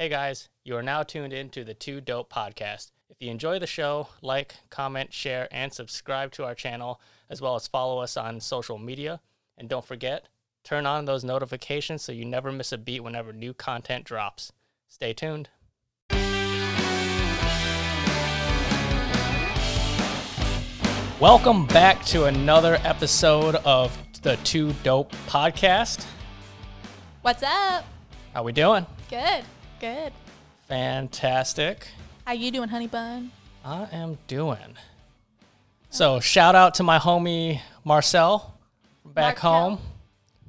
Hey guys, you are now tuned in to the Two Dope Podcast. If you enjoy the show, like, comment, share, and subscribe to our channel, as well as follow us on social media. And don't forget, turn on those notifications so you never miss a beat whenever new content drops. Stay tuned. Welcome back to another episode of the Two Dope Podcast. What's up? How we doing? Good. Good. Fantastic. How you doing, honey bun? I am doing. So shout out to my homie Marcel from back Markel. home.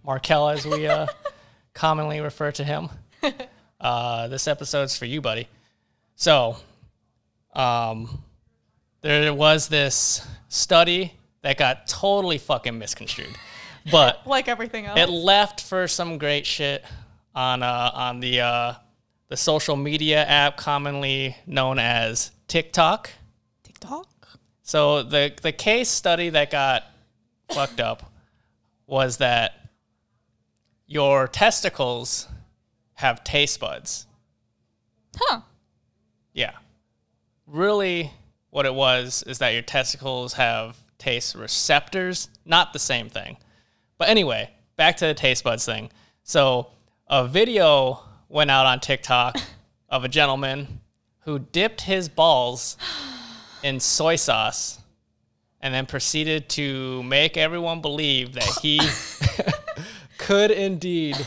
Markel, as we uh, commonly refer to him. Uh, this episode's for you, buddy. So, um, there was this study that got totally fucking misconstrued, but Like everything else. it left for some great shit on uh, on the uh, the social media app commonly known as TikTok. TikTok. So the the case study that got fucked up was that your testicles have taste buds. Huh. Yeah. Really what it was is that your testicles have taste receptors, not the same thing. But anyway, back to the taste buds thing. So, a video went out on TikTok of a gentleman who dipped his balls in soy sauce and then proceeded to make everyone believe that he could indeed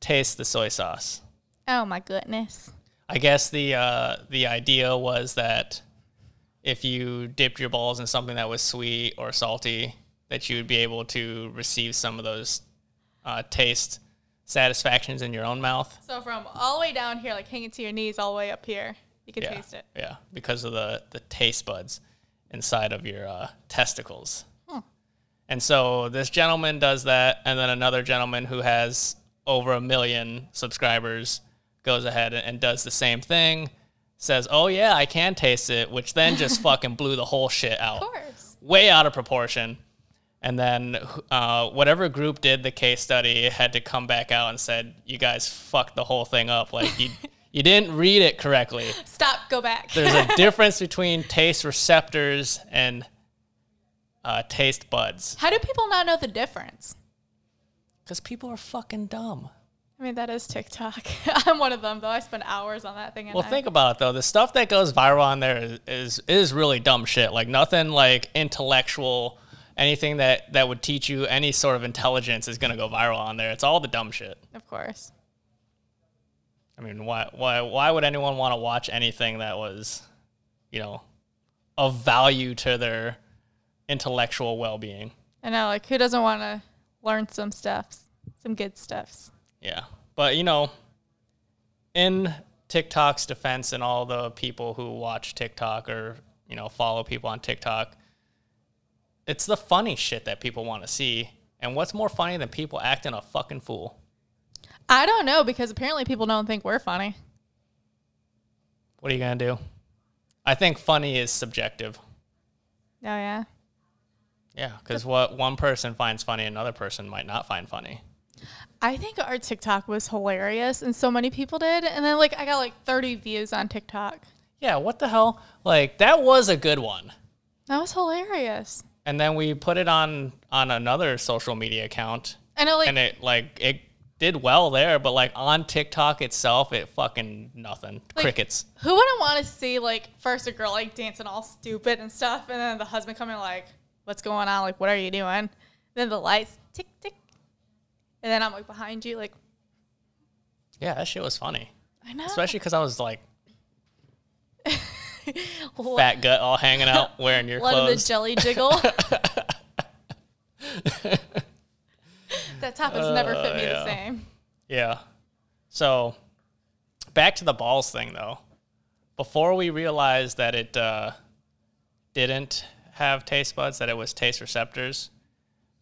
taste the soy sauce. Oh my goodness. I guess the uh, the idea was that if you dipped your balls in something that was sweet or salty, that you would be able to receive some of those uh, taste satisfactions in your own mouth. So from all the way down here, like hanging to your knees, all the way up here, you can Yeah, taste it. yeah, because of the the taste buds inside of your uh, testicles. And so this gentleman does that, and then another gentleman who has over a million subscribers goes ahead and, and does the same thing. Says, "Oh yeah, I can taste it," which then just fucking blew the whole shit out Of course. way out of proportion. And then uh, whatever group did the case study had to come back out and said, "You guys fucked the whole thing up. Like you, you didn't read it correctly. Stop. Go back. There's a difference between taste receptors and uh, taste buds. How do people not know the difference? Because people are fucking dumb. I mean, that is TikTok. I'm one of them, though. I spend hours on that thing. Well, night. think about it though. The stuff that goes viral on there is, is is really dumb shit. Like nothing like intellectual, anything that that would teach you any sort of intelligence is gonna go viral on there. It's all the dumb shit. Of course. I mean, why why why would anyone want to watch anything that was, you know, of value to their intellectual well-being? I know. Like, who doesn't want to learn some stuffs, some good stuffs? Yeah. But, you know, in TikTok's defense and all the people who watch TikTok or, you know, follow people on TikTok, it's the funny shit that people want to see. And what's more funny than people acting a fucking fool? I don't know because apparently people don't think we're funny. What are you going to do? I think funny is subjective. Oh yeah. Yeah, because what one person finds funny, another person might not find funny. I think our TikTok was hilarious, and so many people did. And then like I got like 30 views on TikTok. Yeah, what the hell? Like that was a good one. That was hilarious. And then we put it on on another social media account I know, like and it like it did well there, but like on TikTok itself, it fucking nothing. Like- Crickets. who wouldn't want to see like first a girl like dancing all stupid and stuff, and then the husband coming like, "What's going on? Like, what are you doing?" Then the lights tick tick, and then I'm like behind you, like, Yeah, that shit was funny. I know. Especially because I was like fat gut all hanging out wearing your Let the jelly jiggle. that top has never fit me yeah. the same. Yeah. So back to the balls thing though. Before we realized that it uh, didn't have taste buds, that it was taste receptors,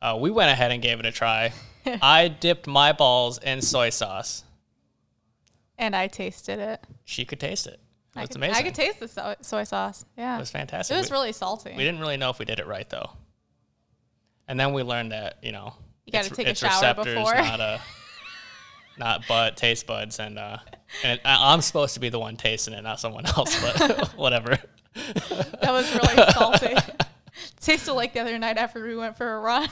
uh, we went ahead and gave it a try. I dipped my balls in soy sauce. And I tasted it. She could taste it. I It's could, amazing. I could taste the soy, soy sauce. Yeah. It was fantastic. It was we, really salty. we didn't really know if we did it right though. And then we learned that you know You gotta it's- take a shower receptors, before. not a not butt, taste buds, and uh, and I- I'm supposed to be the one tasting it, not someone else. But whatever. That was really salty. Tasted like the other night after we went for a run.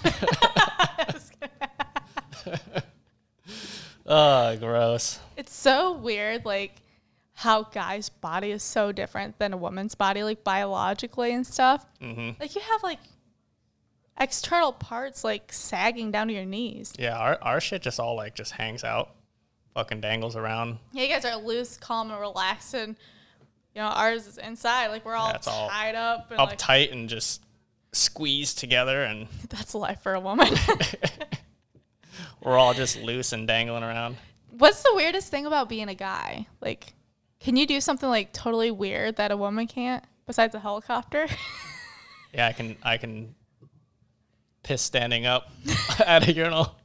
Oh, gross. it's so weird, like how guys' body is so different than a woman's body, like biologically and stuff. hmm Like you have like external parts like sagging down to your knees. Yeah, our our shit just all like just hangs out, fucking dangles around. Yeah, you guys are loose, calm, and relaxed, and you know ours is inside. Like we're all, Yeah, all tied up, and like uptight and just squeezed together, and that's life for a woman. we're all just loose and dangling around. What's the weirdest thing about being a guy? Like, can you do something like totally weird that a woman can't besides a helicopter? Yeah, I can I can piss standing up at a urinal.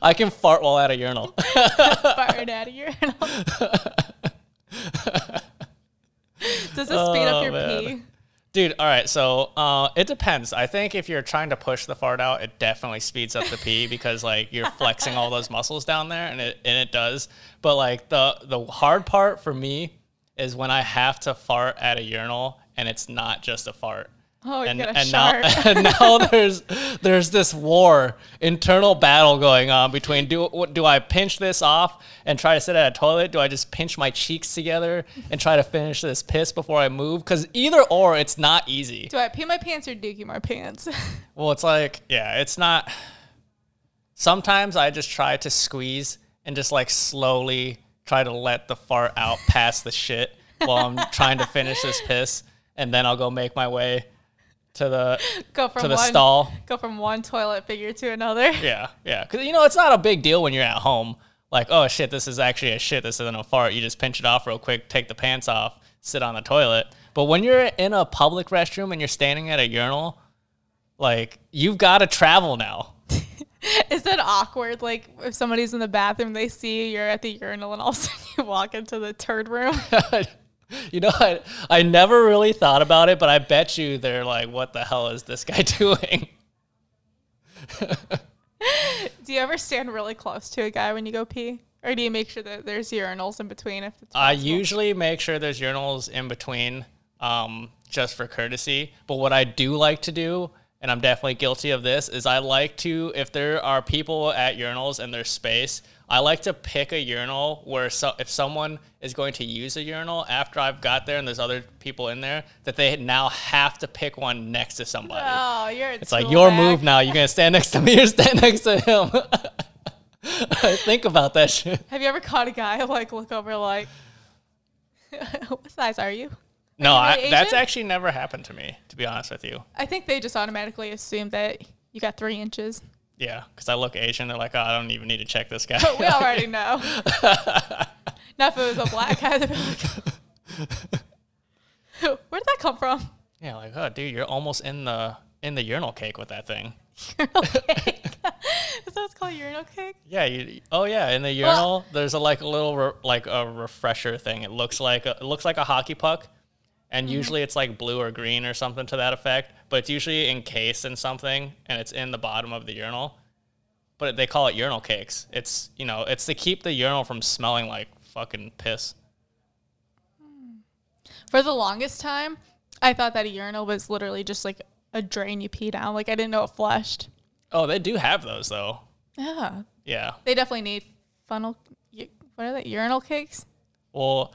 I can fart while at a urinal. Fired at of urinal. Does it speed Oh, up your man. pee? Dude, all right, so uh, it depends. I think if you're trying to push the fart out, it definitely speeds up the pee because like you're flexing all those muscles down there, and it and it does. But like the the hard part for me is when I have to fart at a urinal, and it's not just a fart. Oh, and, and now, and now there's there's this war internal battle going on between do what- do I pinch this off and try to sit at a toilet? Do I just pinch my cheeks together and try to finish this piss before I move? Because either or, it's not easy. do I pee my pants or dookie my pants? Well, it's like yeah, it's not. Sometimes I just try to squeeze and just like slowly try to let the fart out past the shit while I'm trying to finish this piss, and then I'll go make my way to the go from to the one stall. go from one toilet figure to another. Yeah, yeah. Because you know it's not a big deal when you're at home. Like, oh shit, this is actually a shit. This isn't a fart. You just pinch it off real quick, take the pants off, sit on the toilet. But when you're in a public restroom and you're standing at a urinal, like you've got to travel now. Is that awkward? Like if somebody's in the bathroom, they see you're at the urinal, and all of a sudden you walk into the turd room. you know, I I never really thought about it, but I bet you they're like, what the hell is this guy doing? do you ever stand really close to a guy when you go pee, or do you make sure that there's urinals in between? If it's I usually make sure there's urinals in between, um, just for courtesy. But what I do like to do, and I'm definitely guilty of this, is I like to, if there are people at urinals and there's space, I like to pick a urinal where so, if someone is going to use a urinal after I've got there and there's other people in there, that they now have to pick one next to somebody. Oh, you're. It's like your move now. You're gonna stand next to me or stand next to him. Think about that shit. Have you ever caught a guy like look over like, what size are you? No, I, that's actually never happened to me, to be honest with you. I think they just automatically assume that you got three inches. Yeah, because I look Asian. They're like, oh, I don't even need to check this guy. But we already know. Not if it was a black guy. They'd be like, Where did that come from? yeah, like, oh, dude, you're almost in the in the urinal cake with that thing. Urinal cake. Is that what's called urinal cake? Yeah, you. Oh yeah, in the urinal, there's a like a little re, like a refresher thing. It looks like a, it looks like a hockey puck, and mm-hmm. usually it's like blue or green or something to that effect. But it's usually encased in something, and it's in the bottom of the urinal. But they call it urinal cakes. It's you know it's to keep the urinal from smelling like fucking piss. Hmm. For the longest time, I thought that a urinal was literally just like a drain you pee down. Like I didn't know it flushed. Oh, they do have those though. Yeah, Yeah. they definitely need funnel. What are they? Urinal cakes? Well,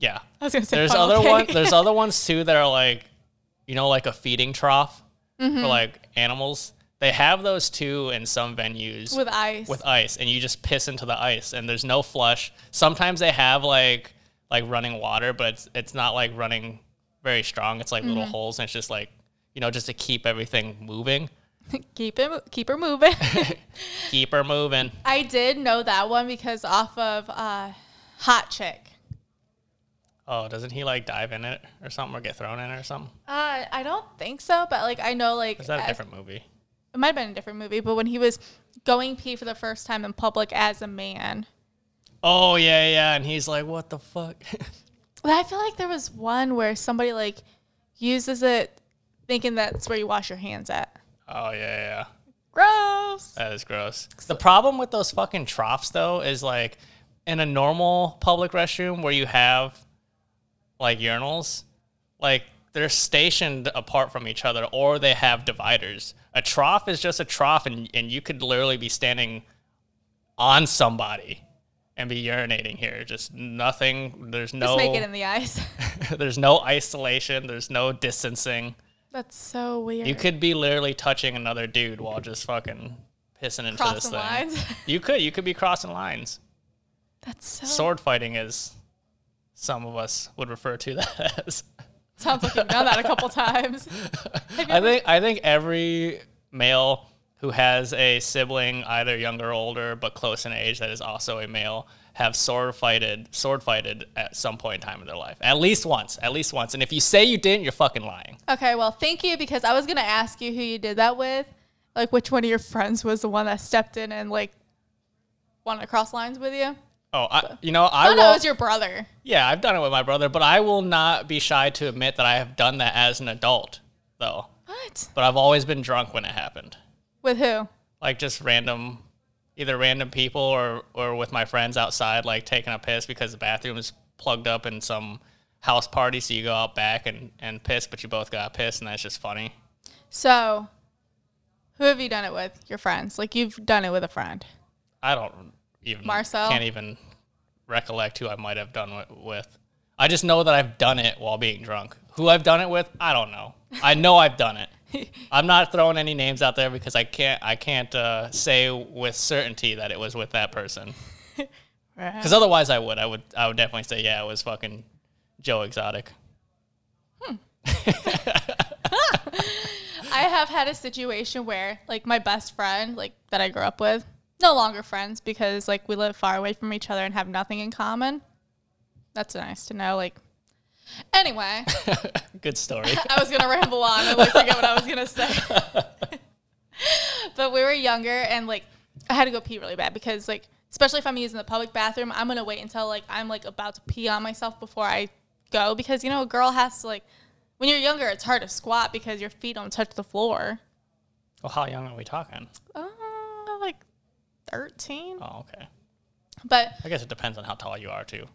yeah. I was gonna say There's other ones. There's other ones too that are like, you know, like a feeding trough Mm-hmm. for like animals. They have those too in some venues with ice. with ice, and you just piss into the ice, and there's no flush. Sometimes they have like like running water, but it's it's not like running very strong. It's like little Mm-hmm. holes, and it's just like you know just to keep everything moving, keep it, keep her moving. keep her moving. I did know that one because off of uh, Hot Chick. Oh, doesn't he like dive in it or something, or get thrown in it or something? Uh, I don't think so, but like I know like Is that a as- different movie? it might have been a different movie, but when he was going pee for the first time in public as a man, Oh yeah, yeah, and he's like, "What the fuck?" But I feel like there was one where somebody like uses it thinking that's where you wash your hands at. oh yeah, yeah, yeah. Gross. That is gross. The problem with those fucking troughs though is like in a normal public restroom where you have like urinals, like they're stationed apart from each other or they have dividers. A trough is just a trough and, and you could literally be standing on somebody and be urinating here. Just nothing. There's no Just make it in the ice. there's no isolation, there's no distancing. That's so weird. You could be literally touching another dude while just fucking pissing into this crossing thing. lines. You could. You could be crossing lines. That's so Sword fighting is some of us would refer to that as. sounds like you've done that a couple times. I think I think every male who has a sibling, either younger or older, but close in age, that is also a male, have sword fighted sword fighted at some point in time in their life. At least once. At least once. And if you say you didn't, you're fucking lying. Okay, well, thank you because I was gonna ask you who you did that with, like which one of your friends was the one that stepped in and like wanted to cross lines with you. Oh, I, you know, I will. no, it was your brother. Yeah, I've done it with my brother, but I will not be shy to admit that I have done that as an adult, though. What? But I've always been drunk when it happened. With who? Like just random, either random people or or with my friends outside, like taking a piss because the bathroom is plugged up in some house party, so you go out back and and piss, but you both got pissed, and that's just funny. So, who have you done it with? Your friends? Like you've done it with a friend? I don't even Marcel? can't even recollect who I might have done it with. I just know that I've done it while being drunk. Who I've done it with, I don't know. I know I've done it. I'm not throwing any names out there because I can't. I can't uh, say with certainty that it was with that person. Because otherwise, I would. I would. I would definitely say, yeah, it was fucking Joe Exotic. I have had a situation where like my best friend, like that I grew up with, no longer friends because like we live far away from each other and have nothing in common. That's nice to know. Like, anyway, Good story. I was gonna ramble on and like forget what I was gonna say. but we were younger and like I had to go pee really bad because like especially if I'm using the public bathroom, I'm gonna wait until like I'm like about to pee on myself before I go because you know a girl has to like when you're younger it's hard to squat because your feet don't touch the floor. well, how young are we talking? Uh, 13. Oh, okay. But I guess it depends on how tall you are too.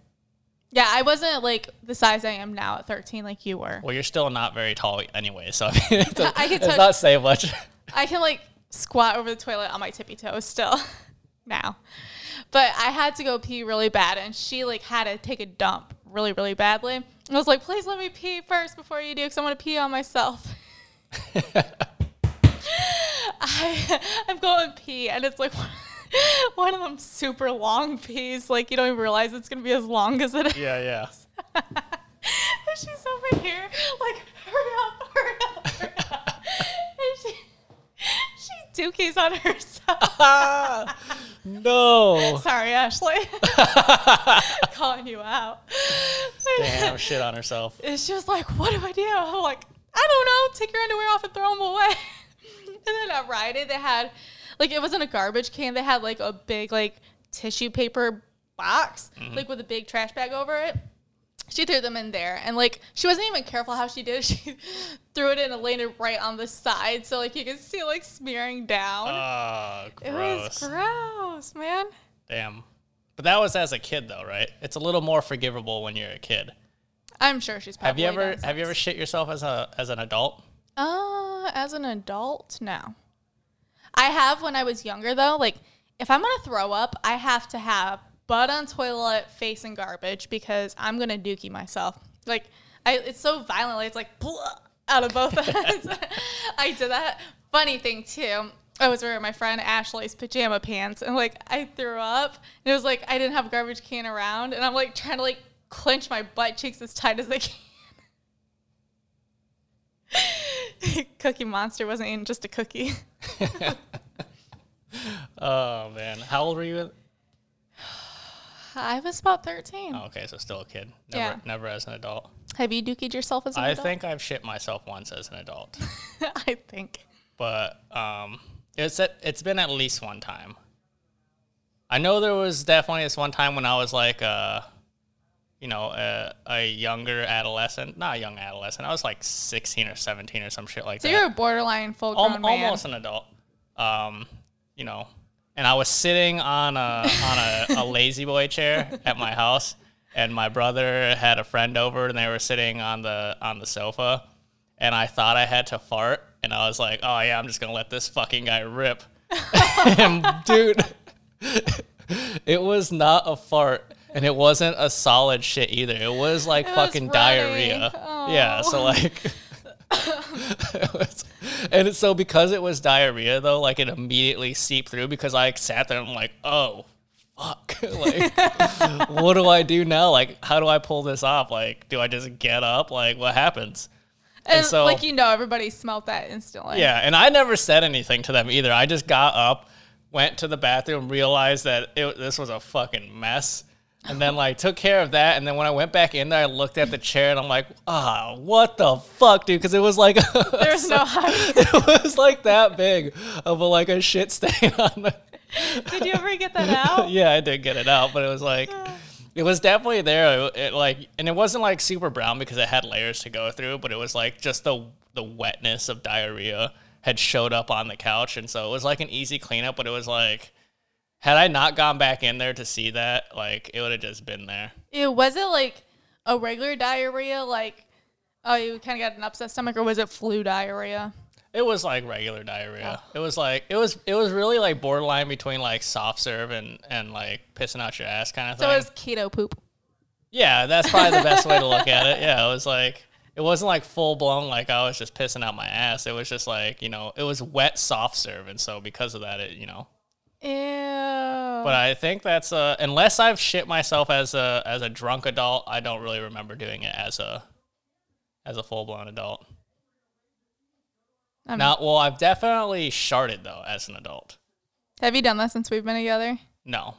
yeah, I wasn't like the size I am now at 13 like you were. Well, you're still not very tall anyway, so I mean, it does, I could it's touch- not say much. I can like squat over the toilet on my tippy toes still now. But I had to go pee really bad and she like had to take a dump really, really badly. I was like, please let me pee first before you do because I want to pee on myself. I, I'm going to pee and it's like one of them super long piece. Like you don't even realize it's to be as long as it is. yeah, yeah. And she's over here, like, hurry up, hurry up, hurry up. And she, she dookies on herself. no. Sorry, Ashley. Calling you out. Damn, shit on herself. And she was like, what do I do? I'm like, I don't know. Take your underwear off and throw them away. and then at Rite Aid, they had, like, it wasn't a garbage can. They had, like, a big, like, tissue paper box, like, with a big trash bag over it. She threw them in there, and like she wasn't even careful how she did. it. She threw it in and laid it right on the side, so like you could see like smearing down. Oh, it was gross, man. Damn. But that was as a kid, though, right? It's a little more forgivable when you're a kid. I'm sure she's probably. Have you ever have you ever shit yourself as a as an adult? Uh, as an adult, no. I have when I was younger though. Like, if I'm gonna throw up, I have to have butt on toilet, face in garbage because I'm gonna dookie myself. Like, I it's so violently. It's like out of both ends. I did that. Funny thing too. I was wearing my friend Ashley's pajama pants, and like I threw up, and it was like I didn't have a garbage can around, and I'm like trying to like clench my butt cheeks as tight as I can. Cookie Monster wasn't even just a cookie. Oh man, how old were you? I was about 13. Oh, okay, so still a kid. Never, Yeah. never as an adult. Have you dookied yourself as an I adult? think I've shit myself once as an adult, I think. but um, it's at, it's been at least one time. I know there was definitely this one time when I was like, uh, you know, a, a younger adolescent, not a young adolescent. I was like 16 or 17 or some shit like So that. So you're a borderline full grown Al- man. almost an adult. Um, you know, and I was sitting on a on a, a lazy boy chair at my house, and my brother had a friend over, and they were sitting on the on the sofa, and I thought I had to fart, and I was like, oh yeah, I'm just gonna let this fucking guy rip, and dude, it was not a fart. And it wasn't a solid shit either. It was like It fucking running. diarrhea. Oh. Yeah, so Oh. like was- and so because it was diarrhea though, like it immediately seeped through because I sat there and I'm like, oh fuck. like what do I do now? Like how do I pull this off? Like, do I just get up? Like what happens? And, so- like you know, everybody smelt that instantly. Yeah, and I never said anything to them either. I just got up, went to the bathroom, realized that it, this was a fucking mess, and then like took care of that. And then when I went back in there, I looked at the chair and I'm like, ah, what the fuck, dude? Because it was like There's no it was like that big of a like a shit stain on the. Did you ever get that out? yeah, I did get it out, but it was like. It was definitely there. It, it, like, and it wasn't like super brown because it had layers to go through, but it was like just the the wetness of diarrhea had showed up on the couch, and so it was like an easy cleanup. But it was like, had I not gone back in there to see that, like, it would have just been there. Ew, was it like a regular diarrhea? Like, oh, you kind of got an upset stomach, or was it flu diarrhea? It was like regular diarrhea. Oh. It was like it was it was really like borderline between like soft serve and and like pissing out your ass kind of thing. So it was keto poop. Yeah, that's probably the best way to look at it. Yeah, it was like it wasn't like full blown like oh, I was just pissing out my ass. It was just like you know it was wet soft serve, and so because of that, it you know. Ew. But I think that's uh unless I've shit myself as a as a drunk adult, I don't really remember doing it as a as a full blown adult. I'm- Now, well, I've definitely sharted though as an adult. have you done that since we've been together? No,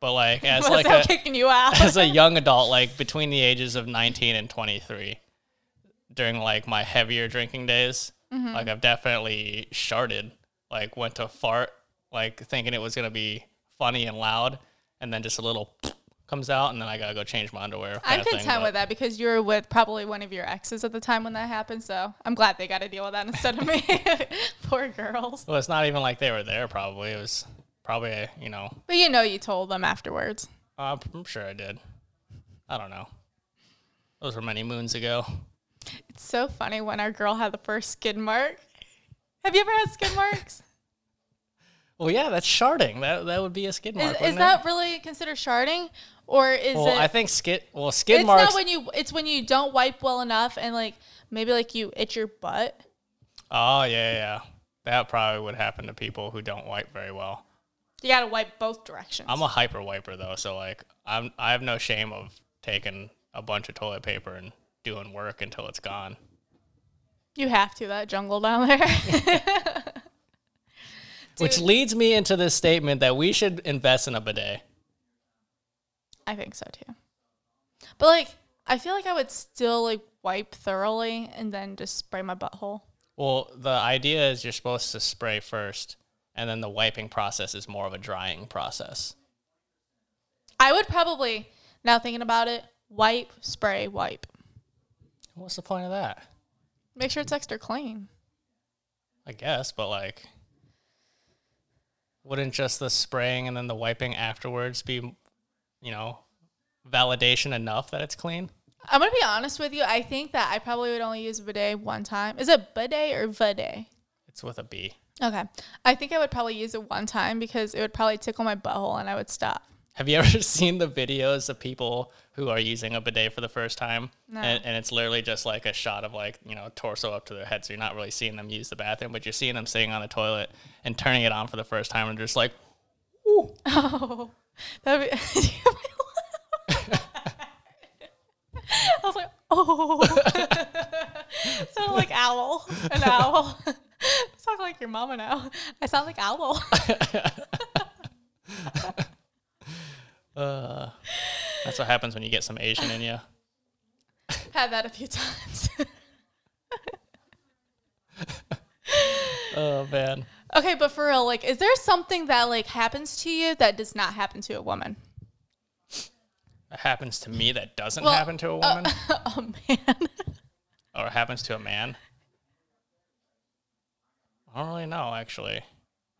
but like as like a kicking you out? as a young adult, like between the ages of 19 and 23, during like my heavier drinking days, Mm-hmm. like I've definitely sharted, like went to fart, like thinking it was gonna be funny and loud, and then just a little comes out, and then I gotta go change my underwear. I'm kinda thing, content with that because you were with probably one of your exes at the time when that happened. So I'm glad they got to deal with that instead of me. Poor girls. Well, it's not even like they were there. Probably it was probably you know. But you know, you told them afterwards. Uh, I'm sure I did. I don't know. Those were many moons ago. It's so funny when our girl had the first skid mark. Have you ever had skid marks? Well, yeah, that's sharting. That that would be a skid mark. is is wouldn't it? that really considered sharting, or is Well, it? I think skid. Well, skid it's marks. not when you. It's when you don't wipe well enough, and like maybe like you itch your butt. Oh yeah, yeah. That probably would happen to people who don't wipe very well. You gotta wipe both directions. I'm a hyper wiper though, so like I'm I have no shame of taking a bunch of toilet paper and doing work until it's gone. you have to that jungle down there. Which leads me into this statement that we should invest in a bidet. I think so too. But like, I feel like I would still like wipe thoroughly and then just spray my butthole. Well, the idea is you're supposed to spray first, and then the wiping process is more of a drying process. I would probably now thinking about it, wipe, spray, wipe. What's the point of that? Make sure it's extra clean. I guess, but like, wouldn't just the spraying and then the wiping afterwards be, you know, validation enough that it's clean? I'm gonna be honest with you. I think that I probably would only use a bidet one time. Is it bidet or bidet? It's with a B. Okay. I think I would probably use it one time because it would probably tickle my butthole and I would stop. Have you ever seen the videos of people who are using a bidet for the first time? No. And, and it's literally just like a shot of like, you know, torso up to their head. So you're not really seeing them use the bathroom, but you're seeing them sitting on the toilet and turning it on for the first time and just like, Oh, that'd be. I was like, oh, sounded like owl, an owl. Talk like your mama now. I sound like owl. Uh, that's what happens when you get some Asian in you. Had that a few times. Oh, man. okay, but for real, like, is there something that like happens to you that does not happen to a woman? That happens to me that doesn't Well, happen to a woman A man. or happens to a man. I don't really know, actually.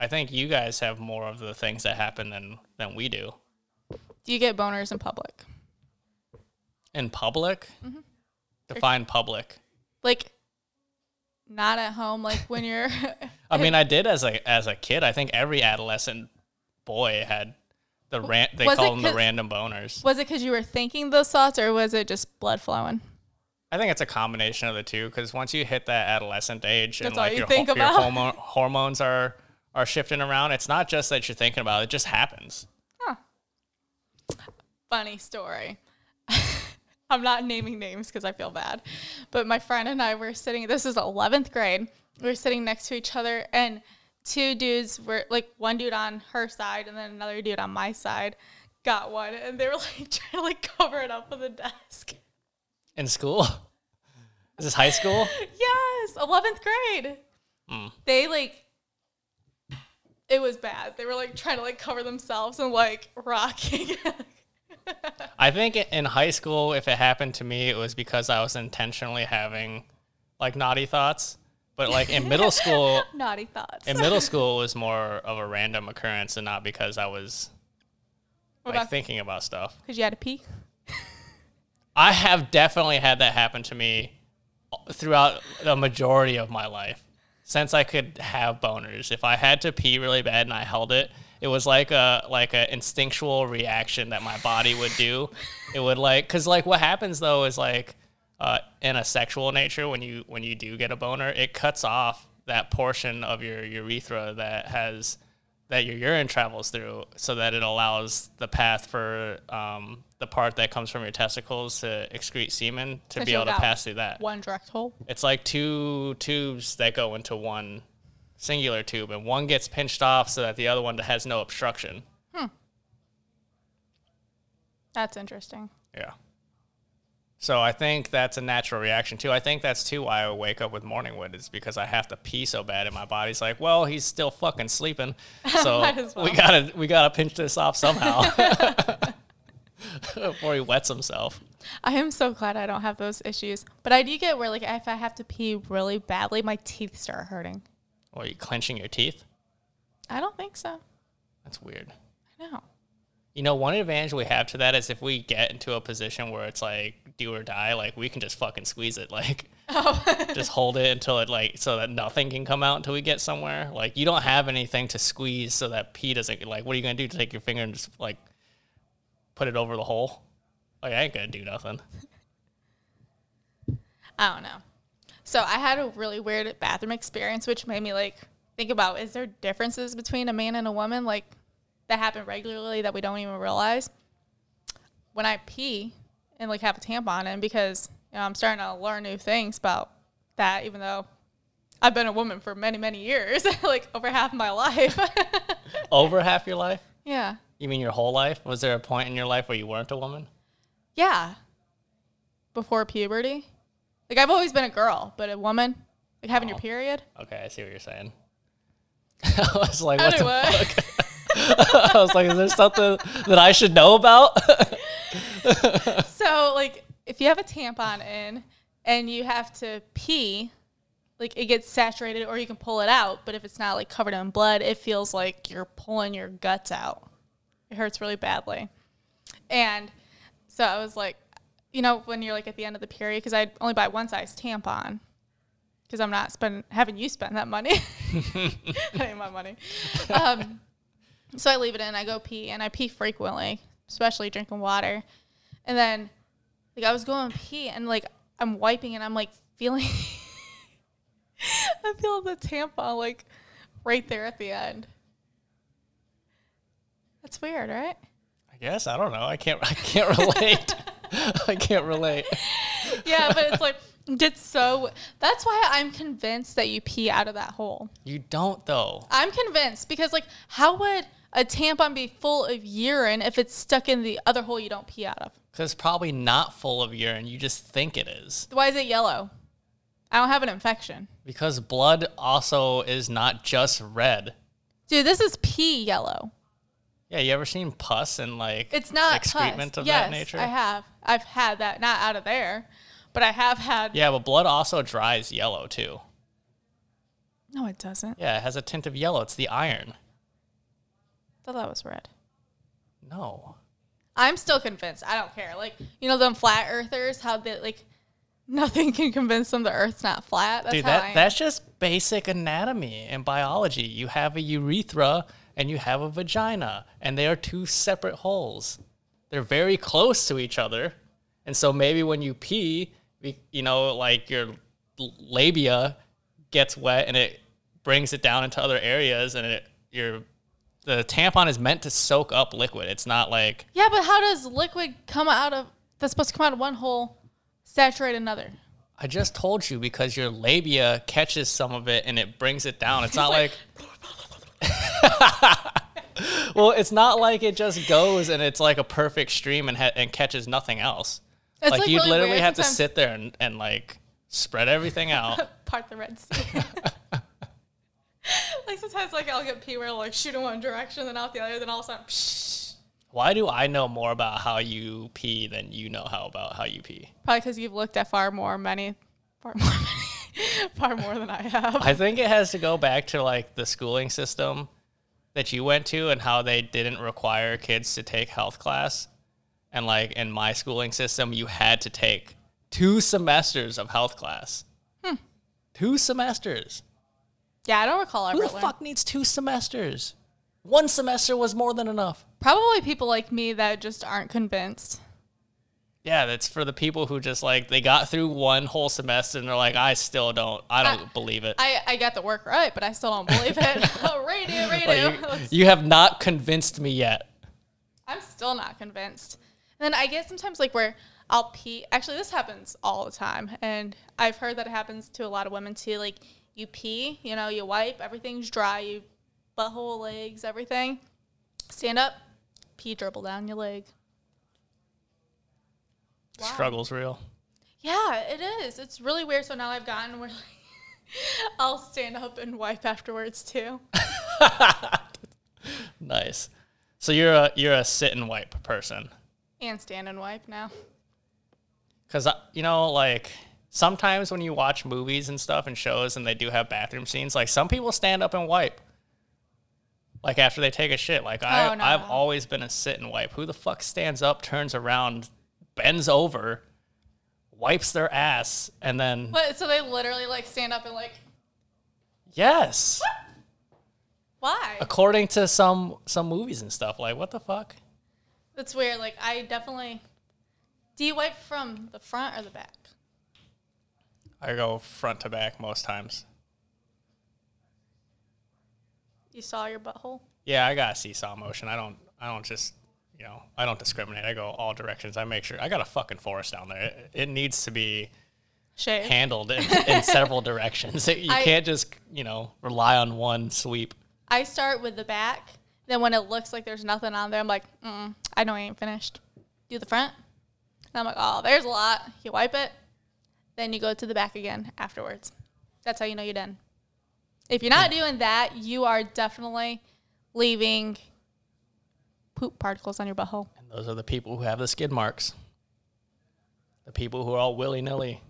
I think you guys have more of the things that happen than than we do. Do you get boners in public? In public? Mm-hmm. Define public. Like, not at home. Like when you're. I mean, I did as a as a kid. I think every adolescent boy had the ran- they Was call them the random boners. was it because you were thinking those thoughts, or was it just blood flowing? I think it's a combination of the two because once you hit that adolescent age and That's all like you your, think ho- your homo- hormones are are shifting around, it's not just that you're thinking about it; it just happens. Funny story. I'm not naming names because I feel bad. But my friend and I were sitting, this is 11th grade. We were sitting next to each other, and two dudes were like one dude on her side and then another dude on my side got one. And they were like trying to like cover it up with a desk. In school, is this high school? Yes, 11th grade. Mm. They like, it was bad. They were like trying to like cover themselves and like rocking. I think in high school, if it happened to me, it was because I was intentionally having like naughty thoughts. But like in middle school, Naughty thoughts. in middle school, it was more of a random occurrence and not because I was What like about thinking about stuff. because you had to pee? I have definitely had that happen to me throughout the majority of my life since I could have boners. If I had to pee really bad and I held it, it was like a like an instinctual reaction that my body would do. It would like cuz like what happens though is like uh, in a sexual nature when you when you do get a boner, it cuts off that portion of your urethra that has that your urine travels through so that it allows the path for um, the part that comes from your testicles to excrete semen to be able to pass through that. One direct hole. It's like two tubes that go into one singular tube, and one gets pinched off so that the other one has no obstruction. Hmm. That's interesting. Yeah. So I think that's a natural reaction too. I think that's too why I wake up with morning wood is because I have to pee so bad, and my body's like, well, he's still fucking sleeping, so as we gotta we gotta pinch this off somehow before he wets himself. I am so glad I don't have those issues. But I do get where like if I have to pee really badly, my teeth start hurting. Or you clenching your teeth? I don't think so. That's weird. I know. You know, one advantage we have to that is if we get into a position where it's like do or die, like we can just fucking squeeze it, like oh. just hold it until it like so that nothing can come out until we get somewhere. Like you don't have anything to squeeze so that pee doesn't like. What are you gonna do? Take your finger and just like put it over the hole? Like I ain't gonna do nothing. I don't know. So I had a really weird bathroom experience, which made me like think about is there differences between a man and a woman like that happen regularly that we don't even realize? When I pee and like have a tampon in, because you know I'm starting to learn new things about that, even though I've been a woman for many many years, like over half my life. Over half your life? yeah, You mean your whole life? Was there a point in your life where you weren't a woman? yeah. Before puberty, like I've always been a girl, but a woman, like having your Oh. period. Okay, I see what you're saying. I was like, what Anyway. the fuck? I was like, is there something that I should know about? So, like, if you have a tampon in and you have to pee, like it gets saturated, or you can pull it out. But if it's not like covered in blood, it feels like you're pulling your guts out. It hurts really badly. And so I was like, you know, when you're like at the end of the period, because I only buy one size tampon, because I'm not spend having you spend that money. that ain't my money. Um, so I leave it in. I go pee, and I pee frequently, especially drinking water. And then, like, I was going pee, and like, I'm wiping, and I'm like feeling, I feel the tampon like right there at the end. That's weird, right? I guess I don't know. I can't. I can't relate. I can't relate. Yeah, but it's like it's so. That's why I'm convinced that you pee out of that hole. You don't though. I'm convinced because like, how would a tampon be full of urine if it's stuck in the other hole you don't pee out of? Because it's probably not full of urine. You just think it is. Why is it yellow? I don't have an infection. Because blood also is not just red. Dude, this is pee yellow. Yeah, you ever seen pus and like It's not excrement pus. of yes, that nature? I have. I've had that, not out of there, but I have had. Yeah, but blood also dries yellow too. No, it doesn't. Yeah, it has a tint of yellow. It's the iron. thought that was red. No. I'm still convinced. I don't care. Like you know them flat earthers, how they like nothing can convince them the Earth's not flat. That's Dude, that that's just basic anatomy and biology. You have a urethra and you have a vagina, and they are two separate holes. They're very close to each other, and so maybe when you pee, you know, like your labia gets wet and it brings it down into other areas, and it your the tampon is meant to soak up liquid. It's not like yeah, but how does liquid come out of that's supposed to come out of one hole, saturate another? I just told you because your labia catches some of it and it brings it down. It's not like, well, it's not like it just goes and it's like a perfect stream and ha- and catches nothing else. It's like, like you'd really literally have to sit there and, and like spread everything out. Part the Red Sea. like sometimes like I'll get pee where I'll like shoot in one direction, then out the other, then all of a sudden psh. Why do I know more about how you pee than you know how about how you pee? Probably because you've looked at far more many far more many, far more than I have. I think it has to go back to like the schooling system that you went to and how they didn't require kids to take health class. And like in my schooling system, you had to take two semesters of health class. Hmm. Two semesters. yeah, I don't recall Who the learning. fuck needs two semesters? One semester was more than enough. Probably people like me that just aren't convinced. Yeah, that's for the people who just like they got through one whole semester and they're like, I still don't, I don't I- believe it. I, I got the work right, but I still don't believe it. oh, radio, Like, radio. you, you have not convinced me yet. I'm still not convinced. And then I get sometimes like where I'll pee. Actually, this happens all the time, and I've heard that it happens to a lot of women too. Like you pee, you know, you wipe, everything's dry, you butthole, legs, everything. Stand up, pee dribble down your leg. Wow. Struggle's real. Yeah, it is. It's really weird. So now I've gotten where like, I'll stand up and wipe afterwards too. Nice. So you're a you're a sit and wipe person. And stand and wipe now. Cuz you know like sometimes when you watch movies and stuff and shows and they do have bathroom scenes, like some people stand up and wipe. Like after they take a shit. Like I Oh, no, I've no. always been a sit and wipe. Who the fuck stands up, turns around, bends over, wipes their ass and then But so they literally like stand up and like, yes. why? According to some some movies and stuff, like what the fuck? That's weird. Like I definitely. Do you wipe from the front or the back? I go front to back most times. You saw your butthole. Yeah, I got seesaw motion. I don't. I don't just. You know, I don't discriminate. I go all directions. I make sure. I got a fucking forest down there. It, it needs to be Shave. handled in, in several directions. You I- can't just you know rely on one sweep. I start with the back. Then when it looks like there's nothing on there, I'm like, mm, I know I ain't finished. Do the front. And I'm like, oh, there's a lot. You wipe it. Then you go to the back again afterwards. That's how you know you're done. If you're not doing that, you are definitely leaving poop particles on your butthole. And those are the people who have the skid marks. The people who are all willy nilly.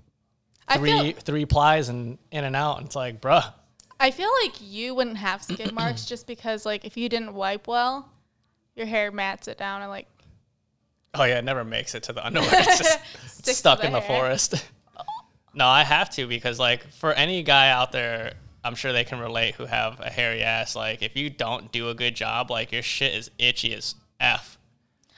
Three feel, three plies and in and out. And it's like, bruh. I feel like you wouldn't have skid marks just because, like, if you didn't wipe well, your hair mats it down and like Oh yeah, it never makes it to the underwear. It's just stuck the in the hair. forest. no, I have to because like for any guy out there, I'm sure they can relate who have a hairy ass. Like if you don't do a good job, like your shit is itchy as f.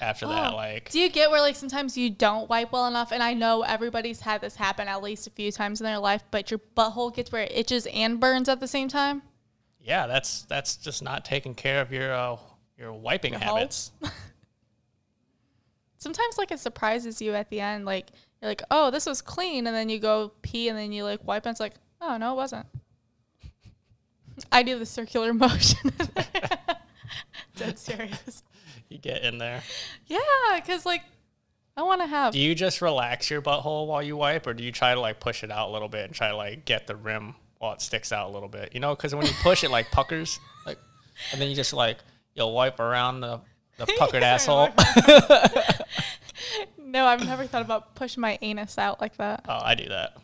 After that, Oh, like Do you get where like sometimes you don't wipe well enough? And I know everybody's had this happen at least a few times in their life, but your butthole gets where it itches and burns at the same time. yeah, that's that's just not taking care of your uh, your wiping Your habits. Sometimes like it surprises you at the end, like you're like, oh, this was clean, and then you go pee, and then you like wipe, and it's like, oh no, it wasn't. I do the circular motion. Dead serious. You get in there. Yeah, because like I want to have. Do you just relax your butthole while you wipe, or do you try to like push it out a little bit and try to like get the rim while it sticks out a little bit? You know, because when you push it, like puckers, like, and then you just like you'll wipe around the the puckered asshole. no, I've never thought about pushing my anus out like that. oh, I do that.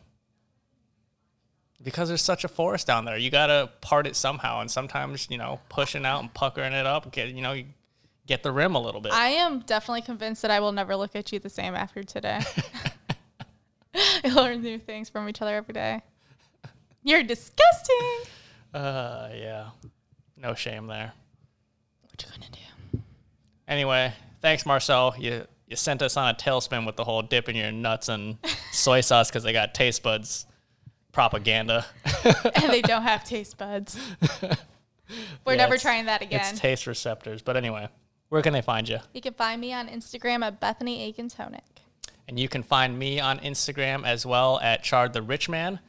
Because there's such a forest down there. You gotta part it somehow, and sometimes you know pushing out and puckering it up, get you know you get the rim a little bit. I am definitely convinced that I will never look at you the same after today. I learn new things from each other every day. You're disgusting. uh, yeah, no shame there. What you gonna do? Anyway, thanks Marcel. You you sent us on a tailspin with the whole dipping your nuts in soy sauce because they got taste buds propaganda. and they don't have taste buds. We're Yeah, never trying that again. It's taste receptors. But anyway, where can they find you? you can find me on Instagram at Bethany Aiken Tonic. And you can find me on Instagram as well at Chard the Rich Man.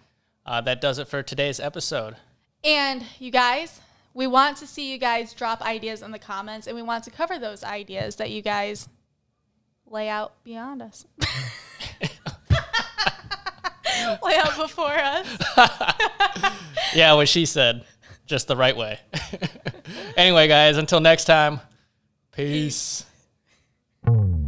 Uh, that does it for today's episode. And you guys, we want to see you guys drop ideas in the comments, and we want to cover those ideas that you guys lay out beyond us. lay out before us. yeah, what she said, just the right way. anyway, guys, until next time, peace. peace.